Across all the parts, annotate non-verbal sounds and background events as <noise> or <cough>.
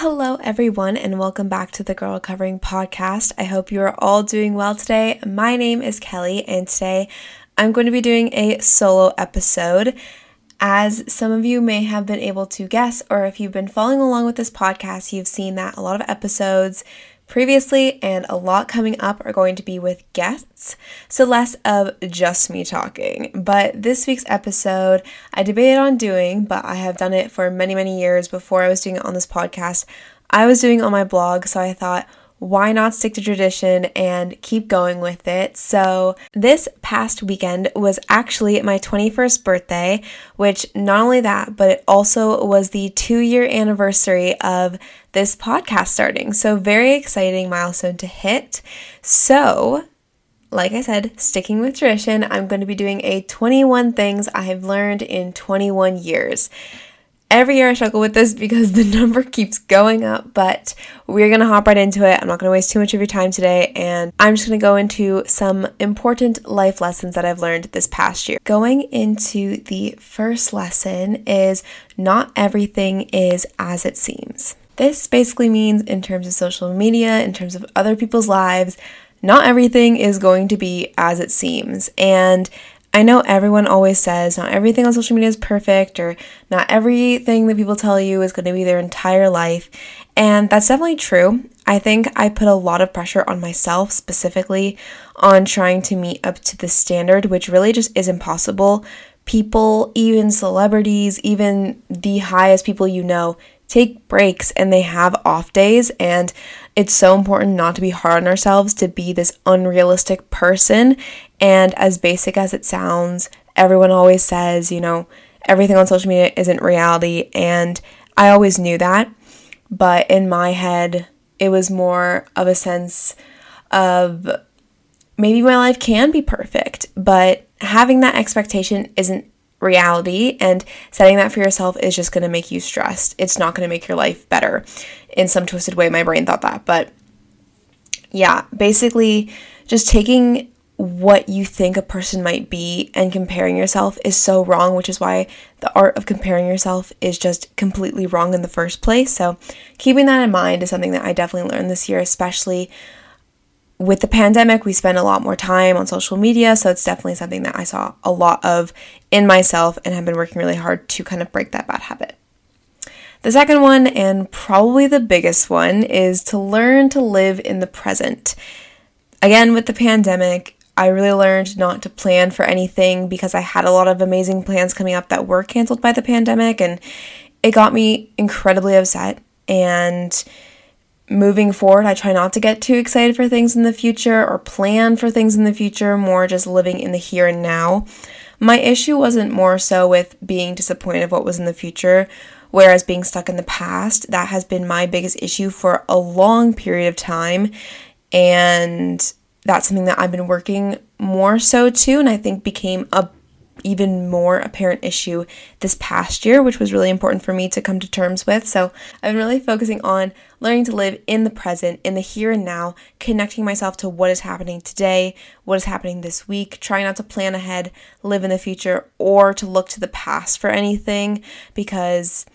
Hello, everyone, and welcome back to the Girl Covering Podcast. I hope you are all doing well today. My name is Kelly, and today I'm going to be doing a solo episode. As some of you may have been able to guess, or if you've been following along with this podcast, you've seen that a lot of episodes previously and a lot coming up are going to be with guests, so less of just me talking. But this week's episode, I debated on doing, but I have done it for many, many years before I was doing it on this podcast. I was doing it on my blog, so I thought, why not stick to tradition and keep going with it? So, this past weekend was actually my 21st birthday, which not only that, but it also was the two year anniversary of this podcast starting. So, very exciting milestone to hit. So, like I said, sticking with tradition, I'm going to be doing a 21 things I have learned in 21 years. Every year I struggle with this because the <laughs> number keeps going up, but we're gonna hop right into it. I'm not gonna waste too much of your time today, and I'm just gonna go into some important life lessons that I've learned this past year. Going into the first lesson is not everything is as it seems. This basically means, in terms of social media, in terms of other people's lives, not everything is going to be as it seems. And I know everyone always says not everything on social media is perfect, or not everything that people tell you is going to be their entire life. And that's definitely true. I think I put a lot of pressure on myself, specifically on trying to meet up to the standard, which really just is impossible. People, even celebrities, even the highest people you know, take breaks and they have off days. And it's so important not to be hard on ourselves to be this unrealistic person. And as basic as it sounds, everyone always says, you know, everything on social media isn't reality. And I always knew that. But in my head, it was more of a sense of maybe my life can be perfect, but having that expectation isn't reality and setting that for yourself is just going to make you stressed. It's not going to make your life better. In some twisted way, my brain thought that. But yeah, basically, just taking what you think a person might be and comparing yourself is so wrong, which is why the art of comparing yourself is just completely wrong in the first place. So, keeping that in mind is something that I definitely learned this year, especially with the pandemic, we spend a lot more time on social media, so it's definitely something that I saw a lot of in myself and have been working really hard to kind of break that bad habit. The second one, and probably the biggest one, is to learn to live in the present. Again, with the pandemic, I really learned not to plan for anything because I had a lot of amazing plans coming up that were canceled by the pandemic, and it got me incredibly upset. And moving forward, I try not to get too excited for things in the future or plan for things in the future, more just living in the here and now. My issue wasn't more so with being disappointed of what was in the future, whereas being stuck in the past, that has been my biggest issue for a long period of time. And that's something that I've been working more so too, and I think became a even more apparent issue this past year, which was really important for me to come to terms with. So I've been really focusing on learning to live in the present, in the here and now, connecting myself to what is happening today, what is happening this week, trying not to plan ahead, live in the future, or to look to the past for anything because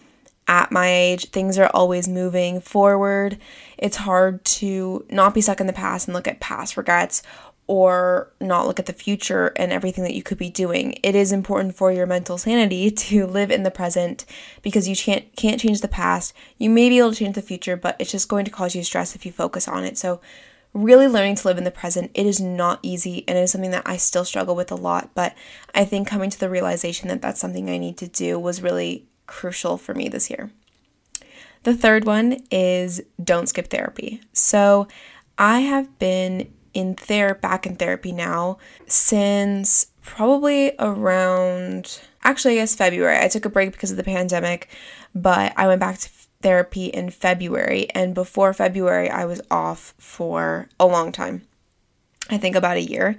at my age, things are always moving forward. It's hard to not be stuck in the past and look at past regrets or not look at the future and everything that you could be doing. It is important for your mental sanity <laughs> to live in the present because you can't can't change the past. You may be able to change the future, but it's just going to cause you stress if you focus on it. So really learning to live in the present, it is not easy and it is something that I still struggle with a lot, but I think coming to the realization that that's something I need to do was really crucial for me this year. The third one is don't skip therapy. So I have been in ther back in therapy now since probably around actually I guess February. I took a break because of the pandemic, but I went back to therapy in February and before February I was off for a long time. I think about a year.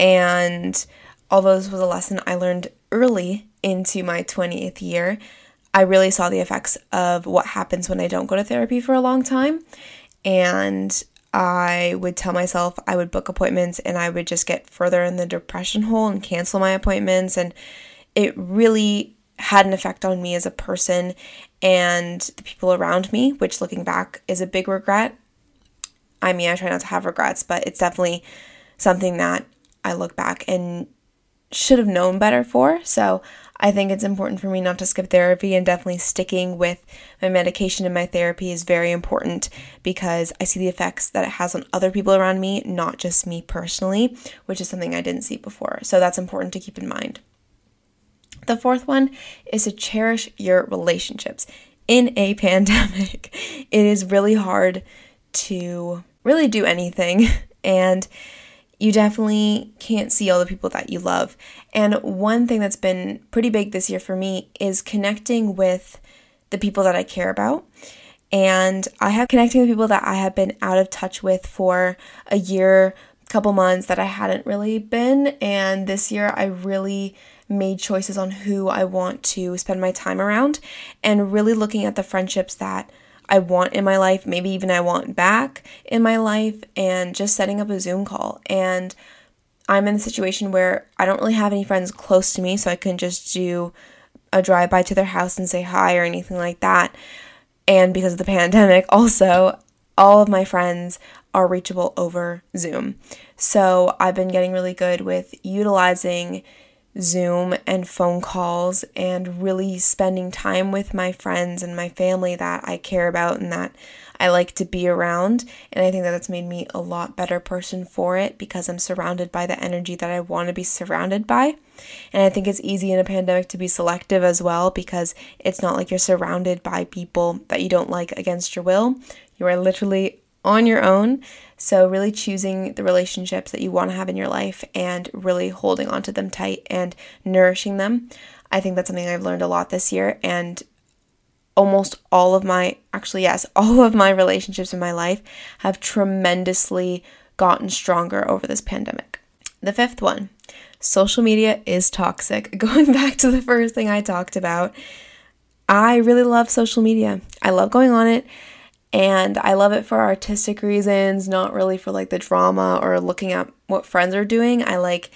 And although this was a lesson I learned early into my 20th year, I really saw the effects of what happens when I don't go to therapy for a long time. And I would tell myself I would book appointments and I would just get further in the depression hole and cancel my appointments. And it really had an effect on me as a person and the people around me, which looking back is a big regret. I mean, I try not to have regrets, but it's definitely something that I look back and should have known better for. So I think it's important for me not to skip therapy and definitely sticking with my medication and my therapy is very important because I see the effects that it has on other people around me, not just me personally, which is something I didn't see before. So that's important to keep in mind. The fourth one is to cherish your relationships. In a <laughs> pandemic, it is really hard to really do anything <laughs> and you definitely can't see all the people that you love. And one thing that's been pretty big this year for me is connecting with the people that I care about. And I have connecting with people that I have been out of touch with for a year, couple months that I hadn't really been. And this year I really made choices on who I want to spend my time around and really looking at the friendships that I want in my life, maybe even I want back in my life, and just setting up a Zoom call. And I'm in a situation where I don't really have any friends close to me, so I can just do a drive by to their house and say hi or anything like that. And because of the <laughs> pandemic, also, all of my friends are reachable over Zoom. So I've been getting really good with utilizing Zoom and phone calls and really spending time with my friends and my family that I care about and that I like to be around. And I think that that's made me a lot better person for it because I'm surrounded by the energy that I want to be surrounded by. And I think it's easy in a pandemic to be selective as well because it's not like you're surrounded by people that you don't like against your will. You are literally on your own. So, really choosing the relationships that you want to have in your life and really holding on to them tight and nourishing them. I think that's something I've learned a lot this year. And almost all of my, actually, yes, <laughs> all of my relationships in my life have tremendously gotten stronger over this pandemic. The fifth one social media is toxic. <laughs> Going back to the first thing I talked about, I really love social media. I love going on it. And I love it for artistic reasons, not really for like the drama or looking at what friends are doing. I like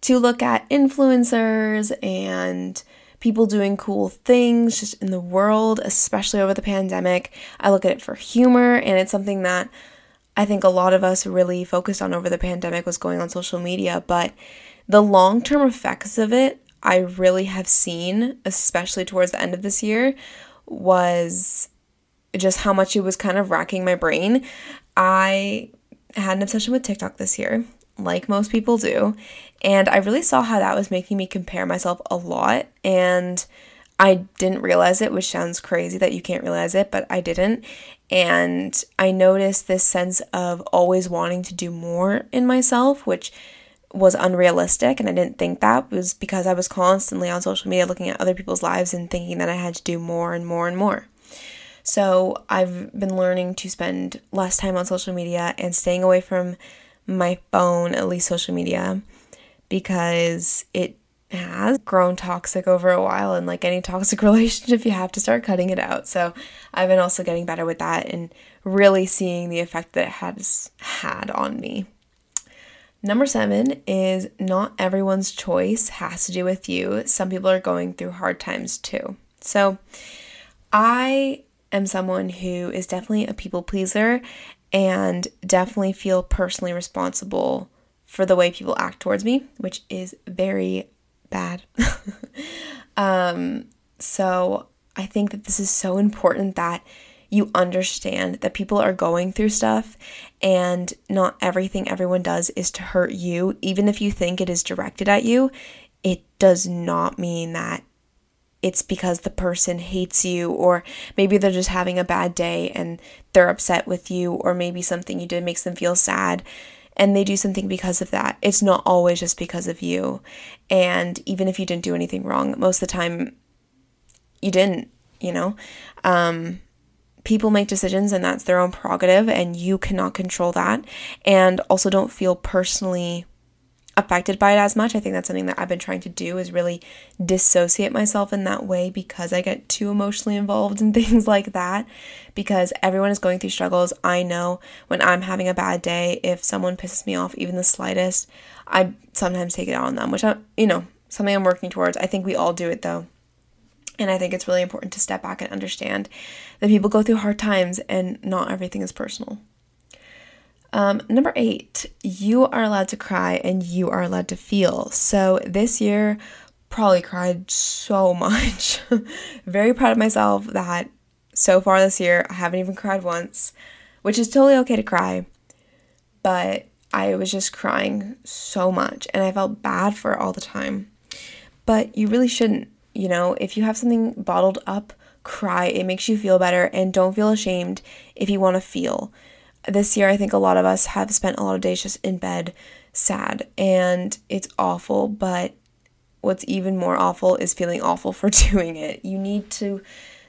to look at influencers and people doing cool things just in the world, especially over the pandemic. I look at it for humor, and it's something that I think a lot of us really focused on over the pandemic was going on social media. But the long term effects of it, I really have seen, especially towards the end of this year, was just how much it was kind of racking my brain. I had an obsession with TikTok this year, like most people do, and I really saw how that was making me compare myself a lot. And I didn't realize it, which sounds crazy that you can't realize it, but I didn't. And I noticed this sense of always wanting to do more in myself, which was unrealistic. And I didn't think that was because I was constantly on social media looking at other people's lives and thinking that I had to do more and more and more. So I've been learning to spend less time on social media and staying away from my phone, at least social media, because it has grown toxic over a while and like any toxic <laughs> relationship you have to start cutting it out. So i've been also getting better with that and really seeing the effect that it has had on me. Number seven is not everyone's choice has to do with you. Some people are going through hard times too. So i am someone who is definitely a people pleaser and definitely feel personally responsible for the way people act towards me, which is very bad. <laughs> um, so I think that this is so important that you understand that people are going through stuff and not everything everyone does is to hurt you. Even if you think it is directed at you, it does not mean that it's because the person hates you, or maybe they're just having a bad day and they're upset with you, or maybe something you did makes them feel sad and they do something because of that. It's not always just because of you. And even if you didn't do anything wrong, most of the time you didn't, you know? Um, people make decisions and that's their own prerogative, and you cannot control that. And also, don't feel personally affected by it as much. I think that's something that I've been trying to do is really dissociate myself in that way because I get too emotionally involved in <laughs> things like that because everyone is going through struggles. I know when I'm having a bad day, if someone pisses me off even the slightest, I sometimes take it out on them, which I, you know, something I'm working towards. I think we all do it though. And I think it's really important to step back and understand that people go through hard times and not everything is personal. Um, number eight, you are allowed to cry and you are allowed to feel. So this year, probably cried so <laughs> much. Very proud of myself that so far this year I haven't even cried once, which is totally okay to cry. But I was just crying so much and I felt bad for it all the time. But you really shouldn't, you know, if you have something bottled up, cry. It makes you feel better and don't feel ashamed if you want to feel. This year, I think a lot of us have spent a lot of days just in bed sad and it's awful, but what's even more awful is feeling awful for <laughs> doing it. You need to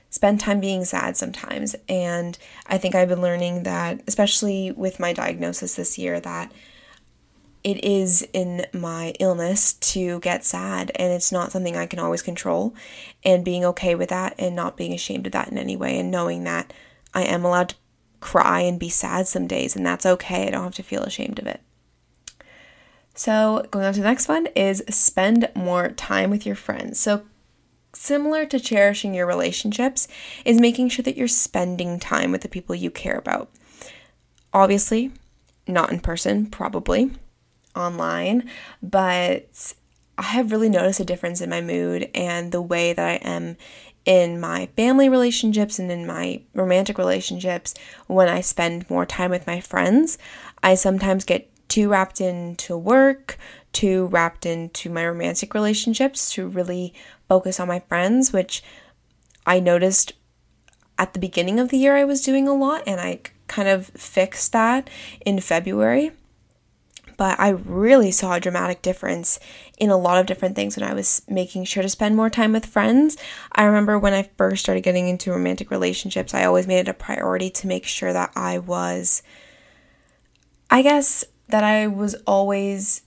spend time being sad sometimes. And I think I've been learning that, especially with my diagnosis this year, that it is in my illness to get sad and it's not something I can always control. And being okay with that and not being ashamed of that in any way and knowing that I am allowed to cry and be sad some days and that's okay. I don't have to feel ashamed of it. So, going on to the next one is spend more time with your friends. So, similar to cherishing your relationships, is making sure that you're spending time with the people you care about. Obviously, not in person, probably online, but I have really noticed a difference in my mood and the way that I am in my family relationships and in my romantic relationships when I spend more time with my friends. I sometimes get too wrapped into work, too wrapped into my romantic relationships to really focus on my friends, which I noticed at the beginning of the year I was doing a lot and I kind of fixed that in February. But I really saw a dramatic difference in a lot of different things when I was making sure to spend more time with friends. I remember when I first started getting into romantic relationships, I always made it a priority to make sure that I was, I guess, that I was always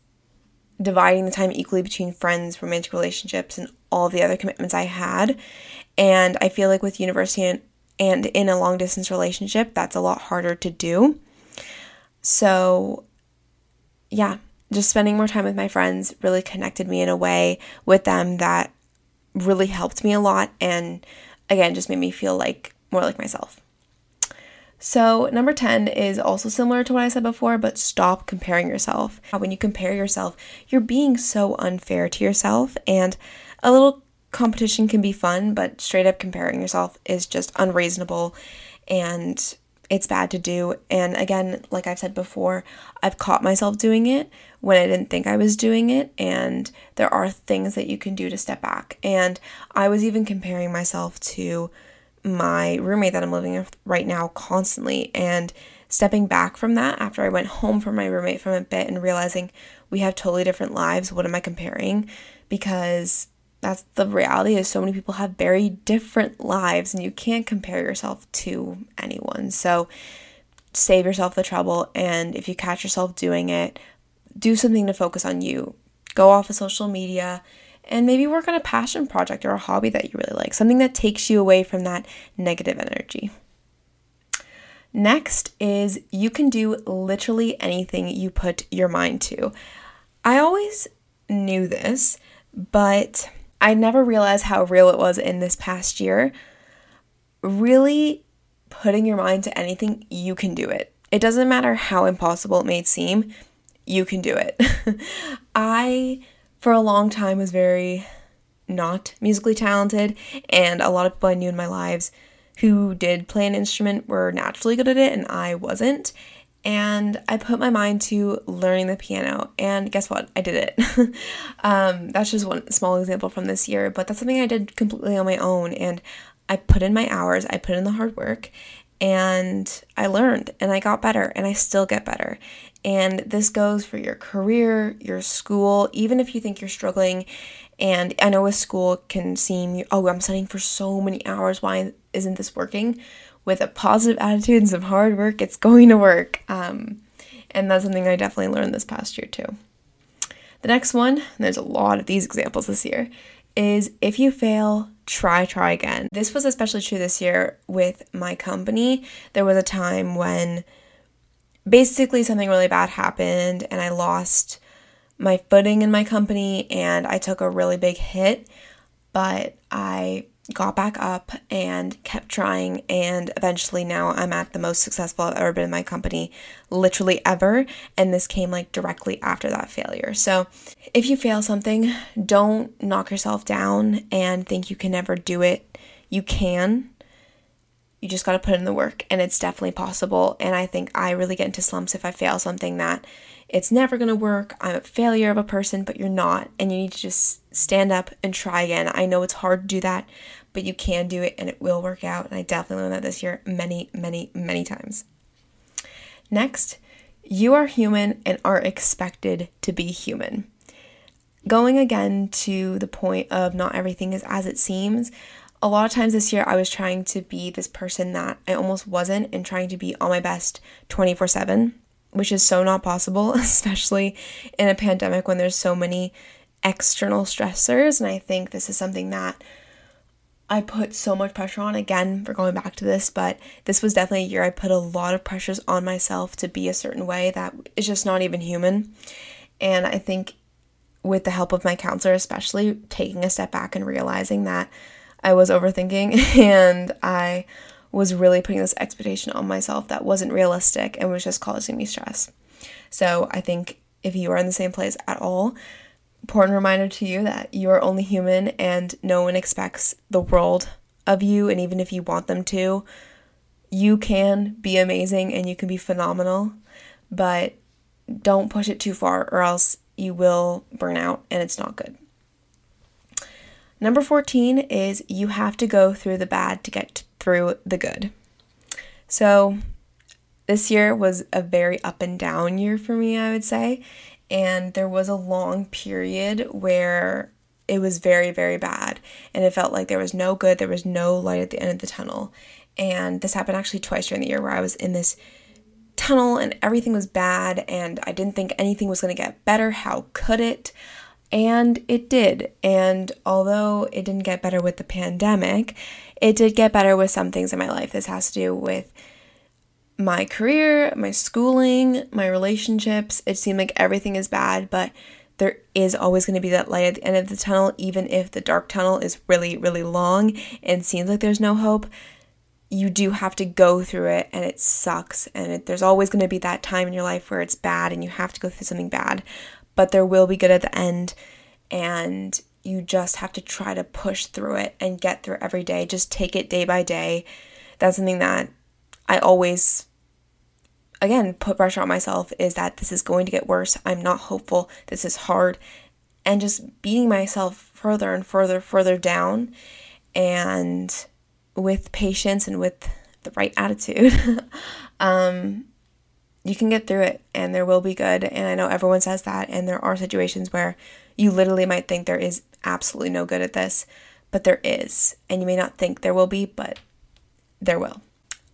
dividing the time equally between friends, romantic relationships, and all the other commitments I had. And I feel like with university and, and in a long distance relationship, that's a lot harder to do. So, yeah, just spending more time with my friends really connected me in a way with them that really helped me a lot. And again, just made me feel like more like myself. So, number 10 is also similar to what I said before, but stop comparing yourself. When you compare yourself, you're being so unfair to yourself, and a little competition can be fun, but straight up comparing yourself is just unreasonable and it's bad to do. And again, like I've said before, I've caught myself doing it when I didn't think I was doing it, and there are things that you can do to step back. And I was even comparing myself to my roommate that I'm living with right now constantly and stepping back from that after I went home from my roommate from a bit and realizing we have totally different lives. What am I comparing? Because that's the reality is so many people have very different lives and you can't compare yourself to anyone. So save yourself the trouble and if you catch yourself doing it, do something to focus on you. Go off of social media and maybe work on a passion project or a hobby that you really like, something that takes you away from that negative energy. Next is you can do literally anything you put your mind to. I always knew this, but I never realized how real it was in this past year. Really putting your mind to anything, you can do it. It doesn't matter how impossible it may seem, you can do it. <laughs> I for a long time was very not musically talented, and a lot of people I knew in my lives who did play an instrument were naturally good at it, and I wasn't. And I put my mind to learning the piano, and guess what? I did it. <laughs> um, that's just one small example from this year, but that's something I did completely on my own, and I put in my hours, I put in the hard work, and I learned and I got better and I still get better. And this goes for your career, your school, even if you think you're struggling. And I know with school can seem, oh, I'm studying for so many hours. Why isn't this working? With a positive attitude and some hard work, it's going to work. Um, and that's something I definitely learned this past year too. The next one, there's a lot of these examples this year, is if you fail, try, try again. This was especially true this year with my company. There was a time when basically something really bad happened and I lost my footing in my company and I took a really big hit. but I got back up and kept trying and eventually now I'm at the most successful I've ever been in my company literally ever and this came like directly after that failure. So, if you fail something, don't knock yourself down and think you can never do it. You can. You just got to put in the work and it's definitely possible and I think I really get into slumps if I fail something that it's never going to work. I'm a failure of a person, but you're not. And you need to just stand up and try again. I know it's hard to do that, but you can do it and it will work out. And I definitely learned that this year many, many, many times. Next, you are human and are expected to be human. Going again to the point of not everything is as it seems, a lot of times this year I was trying to be this person that I almost wasn't and trying to be on my best 24 7 which is so not possible, <laughs> especially in a pandemic when there's so many external stressors. And I think this is something that I put so much pressure on. Again, for going back to this, but this was definitely a year I put a lot of pressures on myself to be a certain way that is just not even human. And I think with the help of my counselor, especially taking a step back and realizing that I was overthinking <laughs> and I was really putting this expectation on myself that wasn't realistic and was just causing me stress. So I think if you are in the same place at all, important reminder to you that you are only human and no one expects the world of you. And even if you want them to, you can be amazing and you can be phenomenal, but don't push it too far or else you will burn out and it's not good. Number 14 is you have to go through the bad to get through the good. So, this year was a very up and down year for me, I would say. And there was a long period where it was very, very bad. And it felt like there was no good, there was no light at the end of the tunnel. And this happened actually twice during the year where I was in this tunnel and everything was bad and I didn't think anything was going to get better. How could it? And it did. And although it didn't get better with the pandemic, it did get better with some things in my life. This has to do with my career, my schooling, my relationships. It seemed like everything is bad, but there is always going to be that light at the end of the tunnel, even if the dark tunnel is really, really long and seems like there's no hope. You do have to go through it and it sucks. And it, there's always going to be that time in your life where it's bad and you have to go through something bad but there will be good at the end. And you just have to try to push through it and get through every day. Just take it day by day. That's something that I always again put pressure on myself is that this is going to get worse. I'm not hopeful. This is hard. And just beating myself further and further further down and with patience and with the right attitude <laughs> um, you can get through it and there will be good. And I know everyone says that. And there are situations where you literally might think there is absolutely no good at this, but there is. And you may not think there will be, but there will.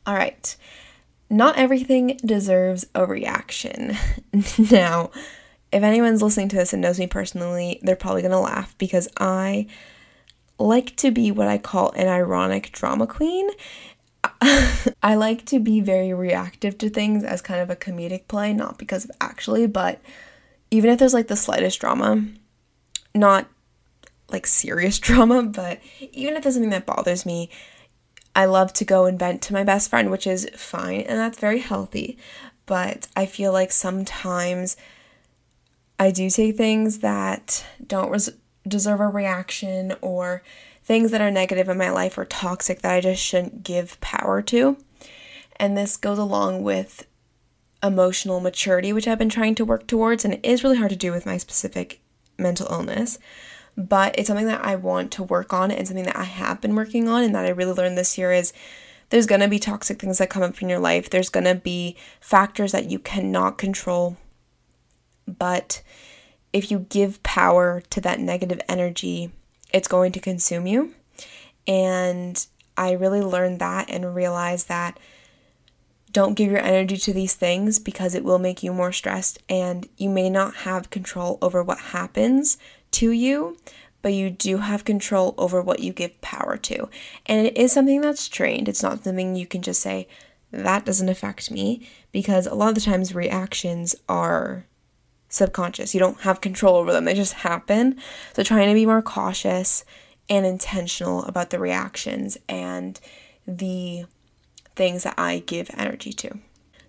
All right. Not everything deserves a reaction. <laughs> now, if anyone's listening to this and knows me personally, they're probably going to laugh because I like to be what I call an ironic drama queen. <laughs> I like to be very reactive to things as kind of a comedic play, not because of actually, but even if there's like the slightest drama, not like serious <laughs> drama, but even if there's something that bothers me, I love to go and vent to my best friend, which is fine and that's very healthy. But I feel like sometimes I do take things that don't res- deserve a reaction or things that are negative in my life or toxic that I just shouldn't give power to. And this goes along with emotional maturity, which I've been trying to work towards, and it is really hard to do with my specific mental illness. But it's something that I want to work on and something that I have been working on and that I really learned this year is there's going to be toxic things that come up in your life. There's going to be factors that you cannot control. But if you give power to that negative energy, it's going to consume you. And I really learned that and realized that don't give your energy to these things because it will make you more stressed and you may not have control over what happens to you, but you do have control over what you give power to. And it is something that's trained. It's not something you can just say, that doesn't affect me, because a lot of the times reactions are subconscious. You don't have control over them, they just happen. So, trying to be more cautious and intentional about the reactions and the things that I give energy to.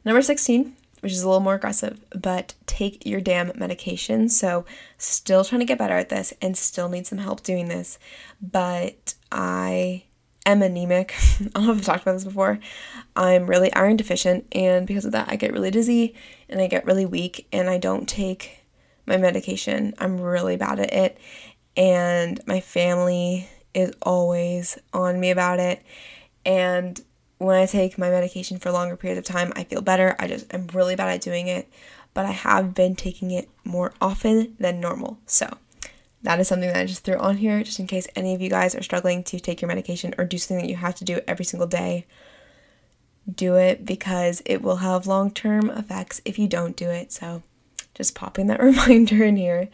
Number 16, which is a little more aggressive, but take your damn medication. So, still trying to get better at this and still need some help doing this, but I am anemic. <laughs> I don't know if I've talked about this before. I'm really iron deficient, and because of that, I get really dizzy and I get really weak, and I don't take my medication. I'm really bad at it, and my family is always on me about it. And when I take my medication for longer periods of time, I feel better. I just I'm really bad at doing it, but I have been taking it more often than normal. So, that is something that I just threw on here just in case any of you guys are struggling to take your medication or do something that you have to do every single day. Do it because it will have long term effects if you don't do it. So, just popping that <laughs> reminder in here.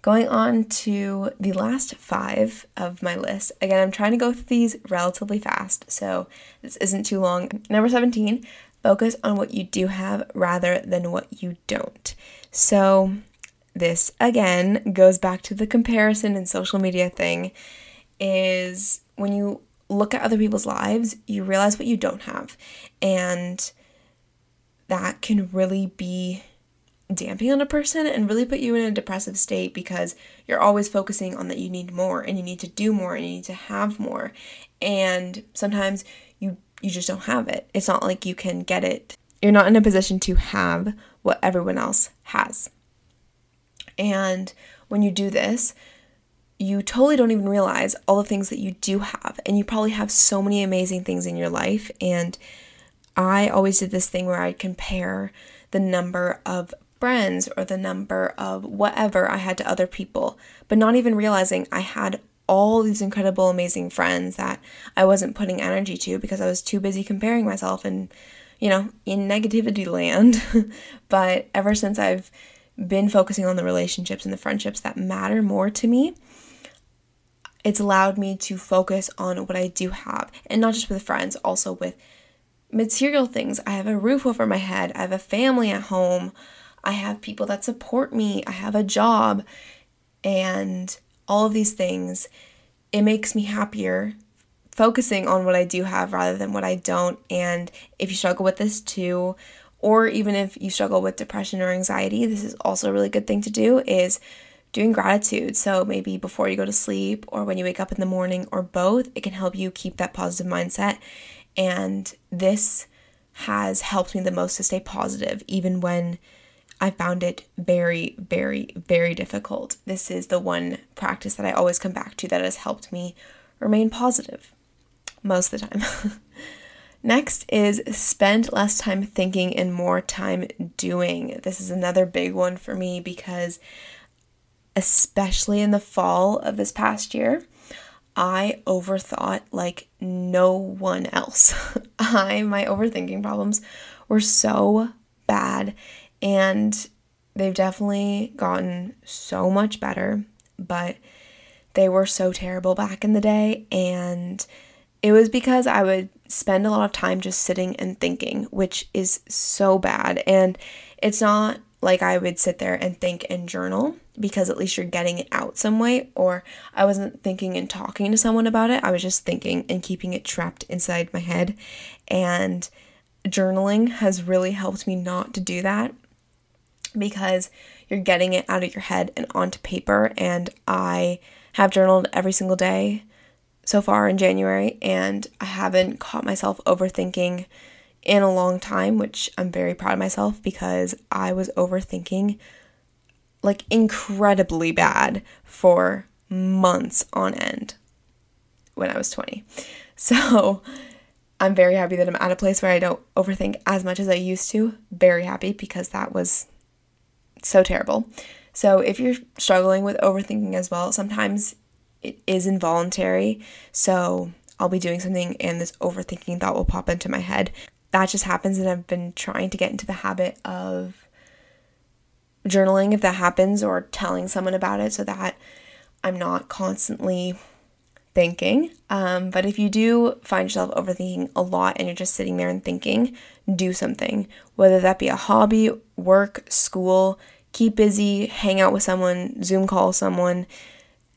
Going on to the last five of my list. Again, I'm trying to go through these relatively fast, so this isn't too long. Number 17, focus on what you do have rather than what you don't. So, this again goes back to the comparison and social media thing is when you look at other people's lives, you realize what you don't have. And that can really be damping on a person and really put you in a depressive state because you're always focusing on that you need more and you need to do more and you need to have more. And sometimes you you just don't have it. It's not like you can get it. You're not in a position to have what everyone else has. And when you do this, you totally don't even realize all the things that you do have. And you probably have so many amazing things in your life. And I always did this thing where I'd compare the number of friends or the number of whatever I had to other people, but not even realizing I had all these incredible, amazing friends that I wasn't putting energy to because I was too busy comparing myself and, you know, in negativity land. <laughs> but ever since I've been focusing on the relationships and the friendships that matter more to me, it's allowed me to focus on what I do have, and not just with friends, also with material things. I have a roof over my head, I have a family at home, I have people that support me, I have a job, and all of these things. It makes me happier focusing on what I do have rather than what I don't. And if you struggle with this too, or even if you struggle with depression or anxiety, this is also a really good thing to do is doing gratitude. So maybe before you go to sleep or when you wake up in the morning or both, it can help you keep that positive mindset. And this has helped me the most to stay positive even when I found it very, very, very difficult. This is the one practice that I always come back to that has helped me remain positive most of the time. <laughs> Next is spend less time thinking and more time doing. This is another big one for me because, especially in the fall of this past year, I overthought like no one else. <laughs> I, my overthinking problems were so bad and they've definitely gotten so much better, but they were so terrible back in the day. And it was because I would spend a lot of time just sitting and thinking, which is so bad. And it's not like I would sit there and think and journal because at least you're getting it out some way. Or I wasn't thinking and talking to someone about it. I was just thinking and keeping it trapped inside my head. And journaling has really helped me not to do that because you're getting it out of your head and onto paper. And I have journaled every single day so far in January, and I haven't caught myself overthinking in a long time, which I'm very proud of myself because I was overthinking like incredibly bad for months on end when I was 20. <laughs> So I'm very happy that I'm at a place where I don't overthink as much as I used to. Very happy because that was so terrible. So, if you're struggling with overthinking as well, sometimes it is involuntary. So, I'll be doing something and this overthinking thought will pop into my head. That just happens, and I've been trying to get into the habit of journaling if that happens or telling someone about it so that I'm not constantly thinking. Um, but if you do find yourself overthinking a lot and you're just sitting there and thinking, do something, whether that be a hobby, work, school, keep busy, hang out with someone, Zoom call someone,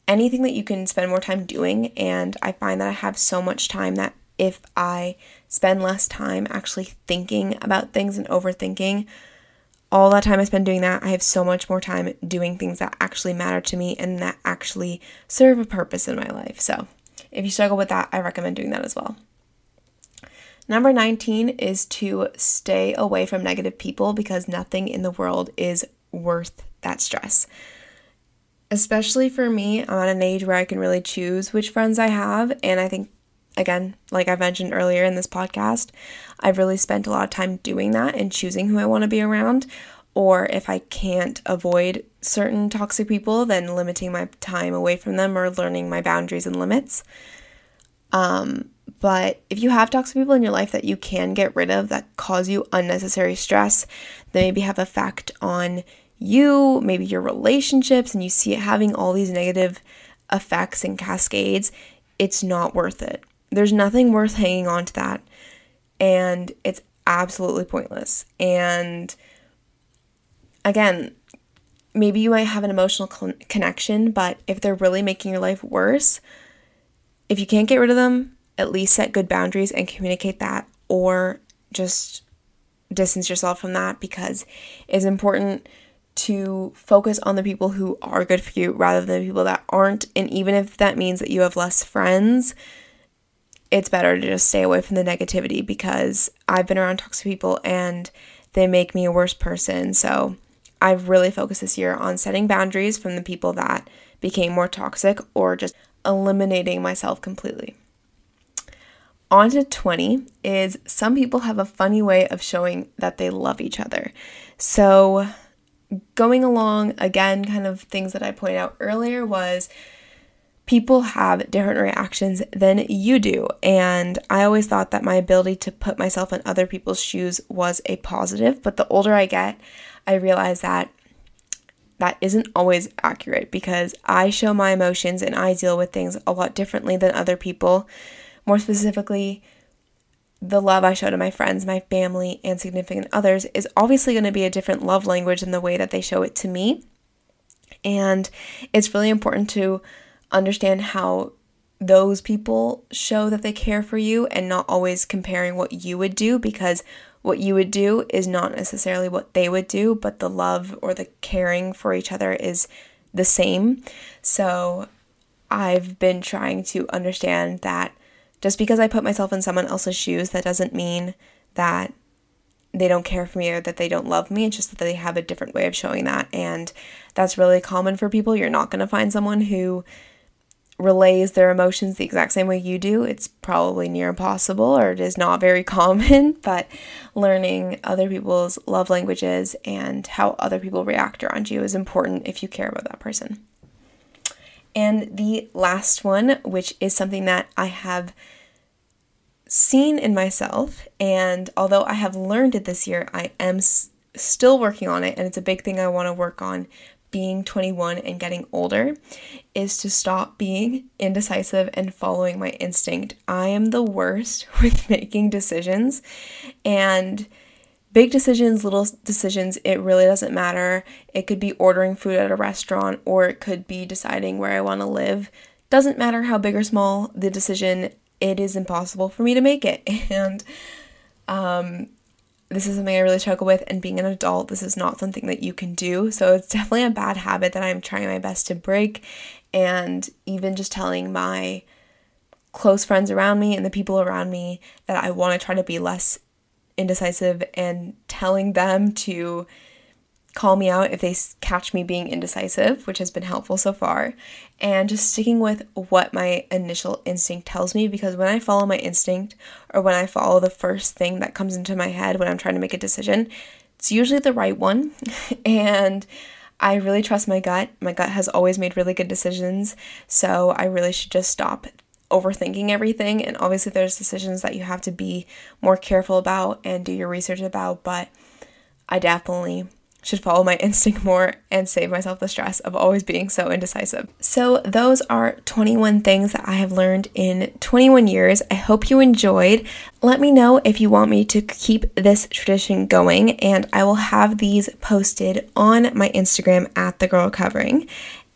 anything that you can spend more time doing. And I find that I have so much time that if I spend less time actually thinking about things and overthinking, all that time I spend doing that, I have so much more time doing things that actually matter to me and that actually serve a purpose in my life. So, if you struggle with that, I recommend doing that as well. Number 19 is to stay away from negative people because nothing in the world is worth that stress. Especially for me, I'm at an age where I can really choose which friends I have, and I think again, like I mentioned earlier in this podcast, I've really spent a lot of time doing that and choosing who I want to be around. Or if I can't avoid certain toxic people, then limiting my time away from them or learning my boundaries and limits. Um, but if you have toxic people in your life that you can get rid of that cause you unnecessary stress, they maybe have effect on you, maybe your relationships, and you see it having all these negative effects and cascades, it's not worth it. There's nothing worth hanging on to that. And it's absolutely pointless. And again, maybe you might have an emotional connection, but if they're really making your life worse, if you can't get rid of them, at least set good boundaries and communicate that, or just distance yourself from that because it's important to focus on the people who are good for you rather than the people that aren't. And even if that means that you have less friends, it's better to just stay away from the negativity because I've been around toxic people and they make me a worse person. So I've really focused this year on setting boundaries from the people that became more toxic or just eliminating myself completely. On to 20 is some people have a funny way of showing that they love each other. So, going along, again, kind of things that I pointed out earlier was people have different reactions than you do. And I always thought that my ability to put myself in other people's shoes was a positive. But the older I get, I realize that that isn't always accurate because I show my emotions and I deal with things a lot differently than other people. More specifically, the love I show to my friends, my family, and significant others is obviously going to be a different love language than the way that they show it to me. And it's really important to understand how those people show that they care for you and not always comparing what you would do because what you would do is not necessarily what they would do, but the love or the caring for each other is the same. So I've been trying to understand that just because I put myself in someone else's shoes, that doesn't mean that they don't care for me or that they don't love me. It's just that they have a different way of showing that. And that's really common for people. You're not going to find someone who relays their emotions the exact same way you do, it's probably near impossible or it is not very <laughs> common. But learning other people's love languages and how other people react around you is important if you care about that person. And the last one, which is something that I have seen in myself, and although I have learned it this year, I am s- still working on it, and it's a big thing I want to work on being 21 and getting older is to stop being indecisive and following my instinct. I am the worst <laughs> with making decisions and big decisions, little decisions, it really doesn't matter. It could be ordering food at a restaurant or it could be deciding where I want to live. Doesn't matter how big or small the decision, it is impossible for me to make it. <laughs> And um, this is something I really struggle with, and being an adult, this is not something that you can do. So it's definitely a bad habit that I'm trying my best to break. And even just telling my close friends around me and the people around me that I want to try to be less indecisive and telling them to call me out if they catch me being indecisive, which has been helpful so far, and just sticking with what my initial instinct tells me because when I follow my instinct or when I follow the first thing that comes into my head when I'm trying to make a decision, it's usually the right one. <laughs> and I really trust my gut. My gut has always made really good decisions, so I really should just stop overthinking everything. And obviously, there's decisions that you have to be more careful about and do your research about, but I definitely should follow my <laughs> instinct more and save myself the stress of always being so indecisive. So, those are 21 things that I have learned in 21 years. I hope you enjoyed. Let me know if you want me to keep this tradition going, and I will have these posted on my Instagram at the girl covering.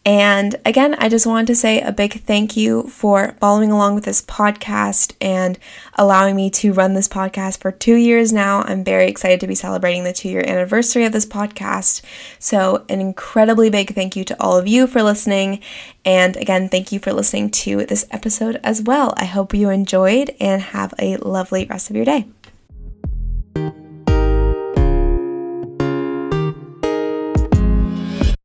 And again, I just wanted to say a big thank you for following along with this podcast and allowing me to run this podcast for two years now. I'm very excited to be celebrating the two year anniversary of this podcast. So, an incredibly big thank you to all of you for listening. And again, thank you for listening to this episode as well. I hope you enjoyed and have a lovely rest of your day.